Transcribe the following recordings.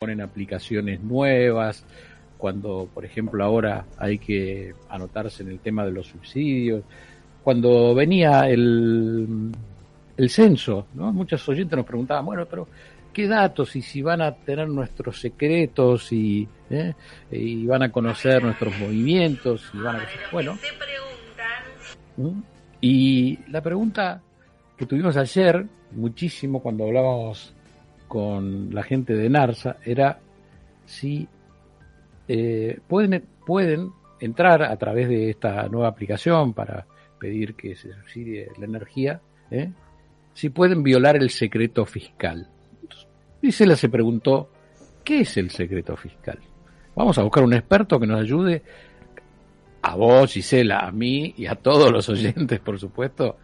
ponen aplicaciones nuevas, cuando, por ejemplo, ahora hay que anotarse en el tema de los subsidios, cuando venía el, el censo, ¿no? Muchos oyentes nos preguntaban, bueno, pero ¿qué datos y si van a tener nuestros secretos y, ¿eh? y van a conocer nuestros movimientos y van a bueno ¿Mm? y la pregunta que tuvimos ayer muchísimo cuando hablábamos con la gente de NARSA era si eh, pueden, pueden entrar a través de esta nueva aplicación para pedir que se subsidie la energía, ¿eh? si pueden violar el secreto fiscal. Se se preguntó, ¿qué es el secreto fiscal? Vamos a buscar un experto que nos ayude, a vos, Gisela, a mí y a todos los oyentes, por supuesto,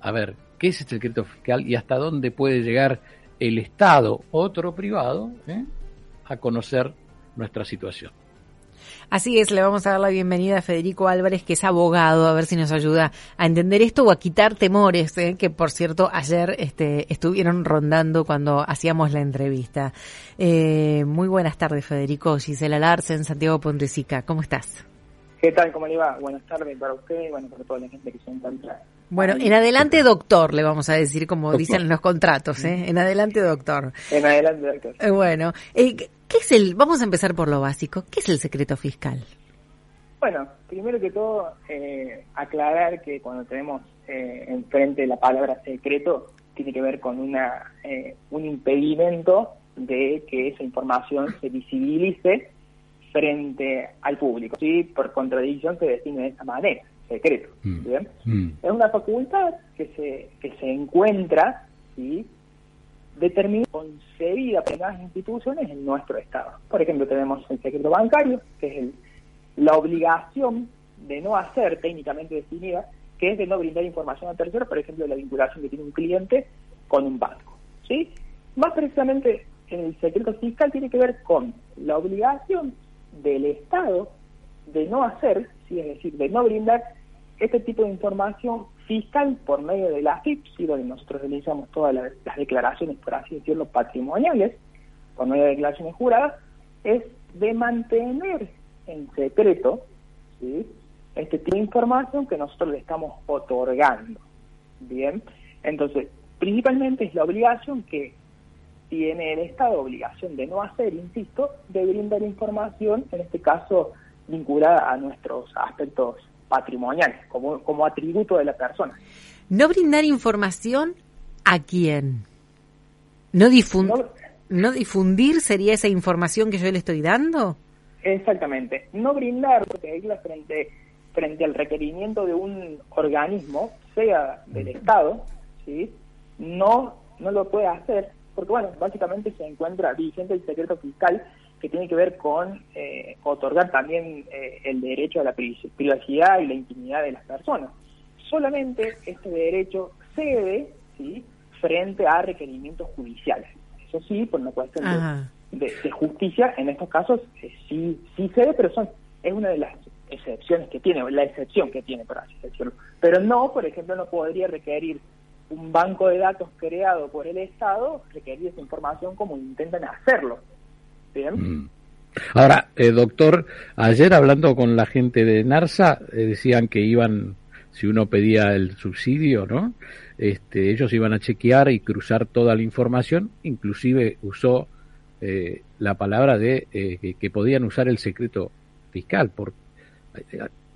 a ver, ¿qué es el secreto fiscal y hasta dónde puede llegar el Estado, otro privado, ¿eh? a conocer nuestra situación. Así es, le vamos a dar la bienvenida a Federico Álvarez, que es abogado, a ver si nos ayuda a entender esto o a quitar temores, ¿eh? que por cierto ayer este, estuvieron rondando cuando hacíamos la entrevista. Eh, muy buenas tardes, Federico. Gisela Larsen, Santiago Pontesica, ¿cómo estás? ¿Qué tal? ¿Cómo le va? Buenas tardes para usted y bueno, para toda la gente que se encuentra. Bueno, en adelante doctor, le vamos a decir, como dicen los contratos, ¿eh? En adelante doctor. En adelante doctor. Eh, bueno, eh, ¿qué es el, vamos a empezar por lo básico, ¿qué es el secreto fiscal? Bueno, primero que todo, eh, aclarar que cuando tenemos eh, enfrente la palabra secreto, tiene que ver con una un impedimento de que esa información se visibilice frente al público. ¿sí? Por contradicción se define de esa manera, secreto. Mm. ¿bien? Mm. Es una facultad que se, que se encuentra ¿sí? determinada, concebida por las instituciones en nuestro Estado. Por ejemplo, tenemos el secreto bancario, que es el, la obligación de no hacer técnicamente definida, que es de no brindar información a terceros, por ejemplo, la vinculación que tiene un cliente con un banco. ¿sí? Más precisamente, el secreto fiscal tiene que ver con la obligación del Estado de no hacer, ¿sí? es decir, de no brindar este tipo de información fiscal por medio de la FIP, ¿sí? donde nosotros realizamos todas las, declaraciones, por así decirlo, patrimoniales, por medio de declaraciones juradas, es de mantener en secreto ¿sí? este tipo de información que nosotros le estamos otorgando. Bien, entonces, principalmente es la obligación que tiene el Estado obligación de no hacer, insisto, de brindar información, en este caso vinculada a nuestros aspectos patrimoniales, como, como atributo de la persona. ¿No brindar información a quién? ¿No, no, difundir sería esa información que yo le estoy dando? Exactamente. No brindar, porque frente, frente al requerimiento de un organismo, sea del Estado, ¿sí? no, no lo puede hacer porque bueno, básicamente se encuentra vigente el secreto fiscal que tiene que ver con eh, otorgar también eh, el derecho a la privacidad y la intimidad de las personas. Solamente este derecho cede ¿sí? frente a requerimientos judiciales. Eso sí, por una cuestión de, justicia, en estos casos eh, sí, sí cede, pero son es una de las excepciones que tiene, la excepción que tiene, por así decirlo. Pero no, por ejemplo, no podría requerir un banco de datos creado por el Estado requerir esa información como intentan hacerlo. ¿Bien? Mm. Ahora, eh, doctor, ayer hablando con la gente de NARSA, eh, decían que iban, si uno pedía el subsidio, ¿no? Este, ellos iban a chequear y cruzar toda la información, inclusive usó eh, la palabra de que, podían usar el secreto fiscal. Por,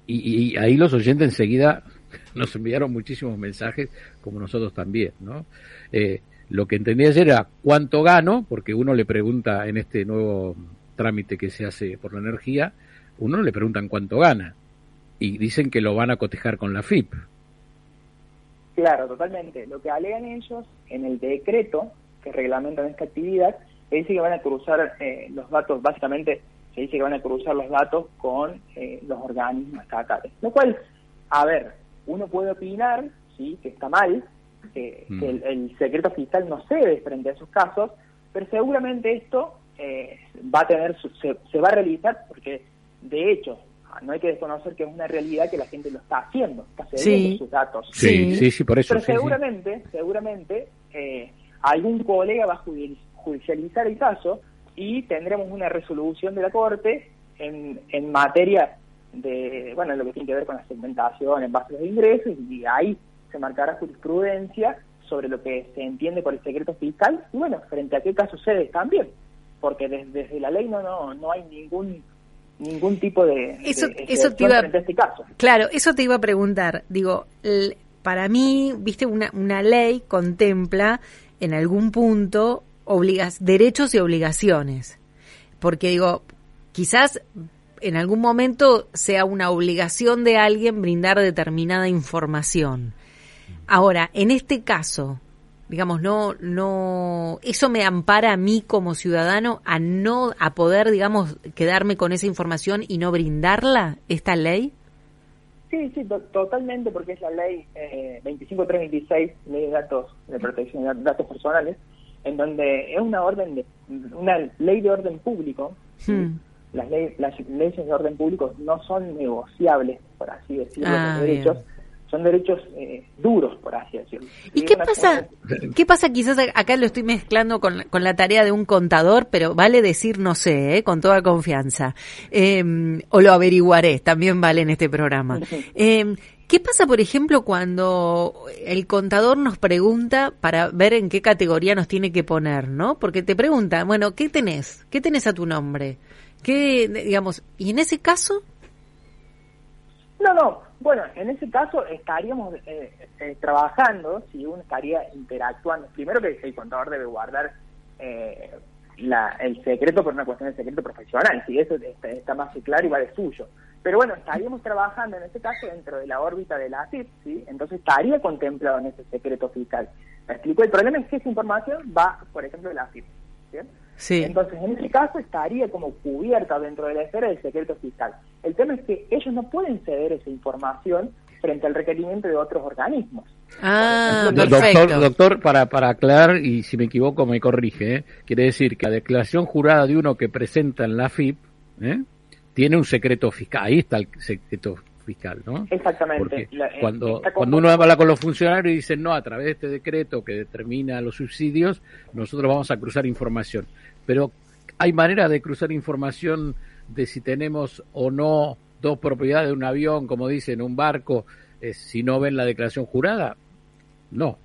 y, y, ahí los oyentes enseguida nos enviaron muchísimos mensajes, como nosotros también, ¿no? Eh, lo que entendí ayer era cuánto gano, porque uno le pregunta en este nuevo trámite que se hace por la energía, uno le preguntan cuánto gana y dicen que lo van a cotejar con la FIP. Claro, totalmente. Lo que alegan ellos en el decreto que reglamentan esta actividad, es dice que van a cruzar eh, los datos, básicamente se dice que van a cruzar los datos con eh, los organismos estatales. Lo cual, a ver, uno puede opinar sí que está mal, que, mm. el, secreto fiscal no cede frente a esos casos, pero seguramente esto eh, va a tener se, va a realizar porque de hecho no hay que desconocer que es una realidad que la gente lo está haciendo, está cediendo sus datos. Sí, sí, sí, por eso. Pero seguramente, seguramente eh, algún colega va a judicializar el caso y tendremos una resolución de la Corte en, en materia de, bueno, lo que tiene que ver con la segmentación en base a los ingresos y ahí se marcará jurisprudencia sobre lo que se entiende por el secreto fiscal y bueno, frente a qué caso sucede también, porque desde, la ley no, no, no hay ningún ningún tipo de, eso, eso te iba, frente a este caso. Claro, eso te iba a preguntar. Digo, para mí, viste, una, una ley contempla en algún punto obligas, derechos y obligaciones. Porque digo, quizás en algún momento sea una obligación de alguien brindar determinada información. Ahora, en este caso, digamos, no, no, eso me ampara a mí como ciudadano a no, a poder, digamos, quedarme con esa información y no brindarla, esta ley. Sí, sí, totalmente, porque es la ley eh, 25326, ley de datos de protección de datos personales, en donde es una orden de, una ley de orden público. Hmm. Las, las leyes de orden público no son negociables, por así decirlo, los ah, derechos son derechos eh, duros, por así decirlo. ¿Y, qué pasa? ¿Qué pasa? Quizás acá lo estoy mezclando con, con, la tarea de un contador, pero vale decir no sé, eh, con toda confianza. Em, o lo averiguaré, también vale en este programa. Em, ¿Qué pasa, por ejemplo, cuando el contador nos pregunta para ver en qué categoría nos tiene que poner, ¿no? Porque te pregunta, bueno, ¿qué tenés? ¿Qué tenés a tu nombre? ¿Qué, digamos, y en ese caso? No, no, bueno, en ese caso estaríamos eh, eh, trabajando, si uno estaría interactuando, primero que el contador debe guardar eh, el secreto por una cuestión de secreto profesional, si eso está, más claro y va suyo. Pero bueno, estaríamos trabajando en este caso dentro de la órbita de la AFIP, ¿sí? entonces estaría contemplado en ese secreto fiscal. ¿Me explico? El problema es que esa información va, por ejemplo, de la AFIP. Sí. Entonces, en ese caso estaría como cubierta dentro de la esfera del secreto fiscal. El tema es que ellos no pueden ceder esa información frente al requerimiento de otros organismos. Ah, doctor, doctor, para, para aclarar, y si me equivoco me corrige, ¿eh? quiere decir que la declaración jurada de uno que presenta en la FIP ¿eh? tiene un secreto fiscal. Ahí está el secreto fiscal, ¿no? Exactamente. Eh, cuando, cuando uno habla con los funcionarios y dicen, no, a través de este decreto que determina los subsidios, nosotros vamos a cruzar información. Pero hay manera de cruzar información de si tenemos o no dos propiedades de un avión, como dicen, un barco, eh, si no ven la declaración jurada. No.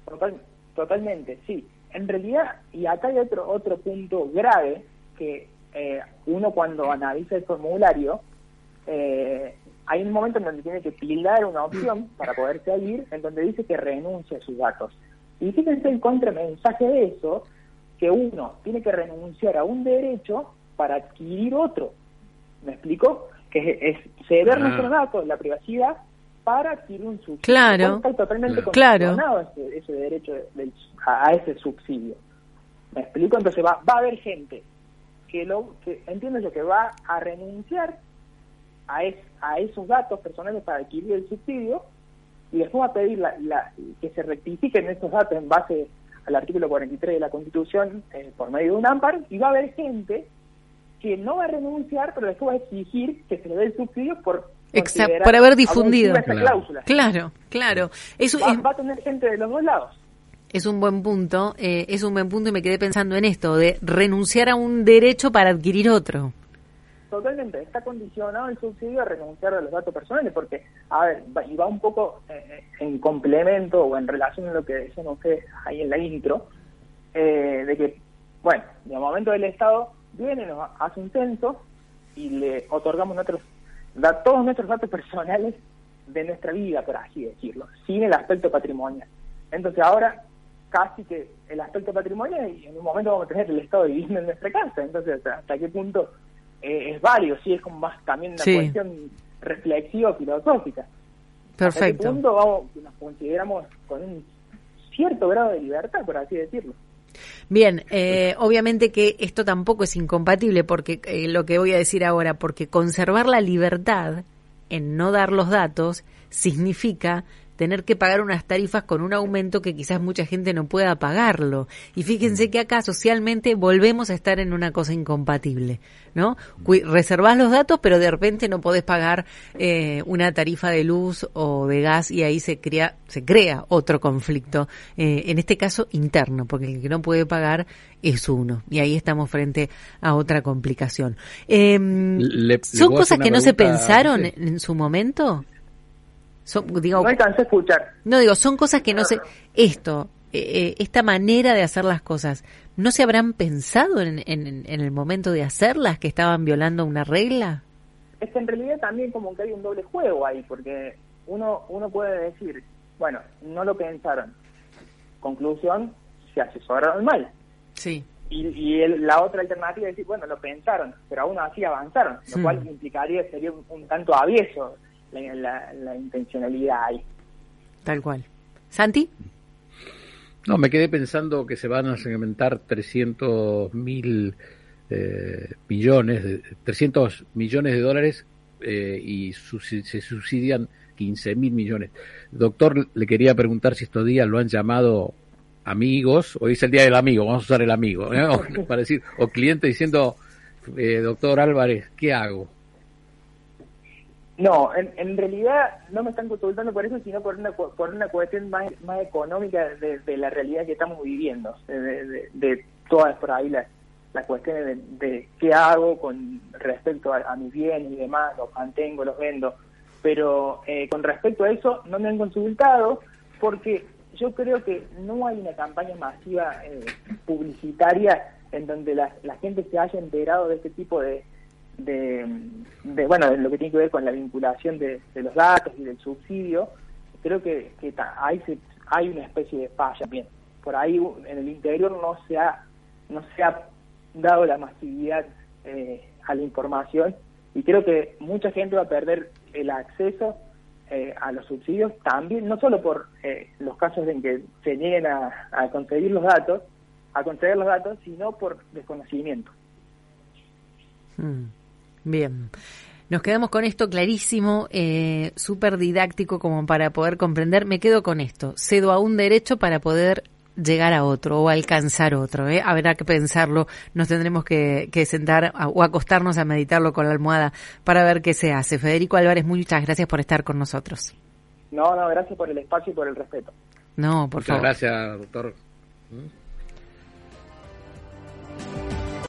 totalmente, sí. En realidad, y acá hay otro, otro punto grave, que eh, uno cuando analiza el formulario, eh, hay un momento en donde tiene que pildar una opción para poder seguir, en donde dice que renuncia a sus datos. Y fíjense el contramensaje de eso, que uno tiene que renunciar a un derecho para adquirir otro. ¿Me explico? Que es, ceder ah. nuestros datos, la privacidad, para adquirir un subsidio. Claro. Está totalmente claro. ese, ese, derecho a, ese subsidio. ¿Me explico? Entonces va, va a haber gente que lo que entiende lo que va a renunciar a, a esos datos personales para adquirir el subsidio y después va a pedir la, que se rectifiquen esos datos en base al artículo 43 de la Constitución eh, por medio de un amparo y va a haber gente que no va a renunciar, pero después va a exigir que se le dé el subsidio por por haber difundido. Claro. claro, claro. Eso va, va, a tener gente de los dos lados. Es un buen punto, eh, es un buen punto y me quedé pensando en esto, de renunciar a un derecho para adquirir otro. Totalmente, está condicionado el subsidio a renunciar a los datos personales, porque, a ver, y va un poco eh, en complemento o en relación a lo que decían ustedes ahí en la intro, eh, de que, bueno, de momento el Estado viene, nos hace un censo y le otorgamos nuestros, da, todos nuestros datos personales de nuestra vida, por así decirlo, sin el aspecto patrimonial. Entonces ahora casi que el aspecto patrimonial y en un momento vamos a tener el Estado viviendo en nuestra casa, entonces hasta qué punto eh, es válido, sí, es como más también una cuestión reflexiva, filosófica. Perfecto. A punto vamos, nos consideramos con un cierto grado de libertad, por así decirlo. Bien, eh, obviamente que esto tampoco es incompatible porque eh, lo que voy a decir ahora, porque conservar la libertad en no dar los datos significa tener que pagar unas tarifas con un aumento que quizás mucha gente no pueda pagarlo. Y fíjense que acá socialmente volvemos a estar en una cosa incompatible, ¿no? reservás los datos, pero de repente no podés pagar eh, una tarifa de luz o de gas y ahí se crea, se crea otro conflicto, eh, en este caso interno, porque el que no puede pagar es uno. Y ahí estamos frente a otra complicación. Em, ¿Son cosas que no se pensaron en, su momento? No alcancé a escuchar. No, digo, son cosas que no se... Esto, eh, eh, esta manera de hacer las cosas, ¿no se habrán pensado en, en, el momento de hacerlas que estaban violando una regla? Es que en realidad también como que hay un doble juego ahí, porque uno, uno puede decir, bueno, no lo pensaron. Conclusión, se asesoraron mal. Sí. Y, y la otra alternativa es decir, bueno, lo pensaron, pero aún así avanzaron, lo cual implicaría, sería un, tanto avieso la, la, intencionalidad ahí. Tal cual. ¿Santi? No, me quedé pensando que se van a segmentar 300 mil eh, millones, de, 300 millones de dólares eh, y se subsidian 15 mil millones. Doctor, le quería preguntar si estos días lo han llamado amigos, hoy es el día del amigo, vamos a usar el amigo, ¿eh? o, para decir, o cliente diciendo, eh, doctor Álvarez, ¿qué hago? No, en, realidad no me están consultando por eso, sino por una, por una cuestión más, más económica de, la realidad que estamos viviendo, de, todas por ahí las, las cuestiones de, qué hago con respecto a, mis bienes y demás, los mantengo, los vendo. Pero eh, con respecto a eso, no me han consultado porque yo creo que no hay una campaña masiva eh, publicitaria en donde la, gente se haya enterado de este tipo de, de, bueno, de lo que tiene que ver con la vinculación de, los datos y del subsidio. Creo que, que ahí hay una especie de falla. Bien, por ahí en el interior no se ha, no se ha dado la masividad eh, a la información y creo que mucha gente va a perder el acceso eh, a los subsidios también, no solo por eh, los casos en que se nieguen a, conseguir los datos, a conceder los datos, sino por desconocimiento. Hmm. Bien. Nos quedamos con esto clarísimo, eh, súper didáctico como para poder comprender. Me quedo con esto. Cedo a un derecho para poder llegar a otro o alcanzar otro. ¿eh? Habrá que pensarlo, nos tendremos que, sentar o acostarnos a meditarlo con la almohada para ver qué se hace. Federico Álvarez, muchas gracias por estar con nosotros. No, no, gracias por el espacio y por el respeto. No, por Muchas gracias, doctor. ¿Mm?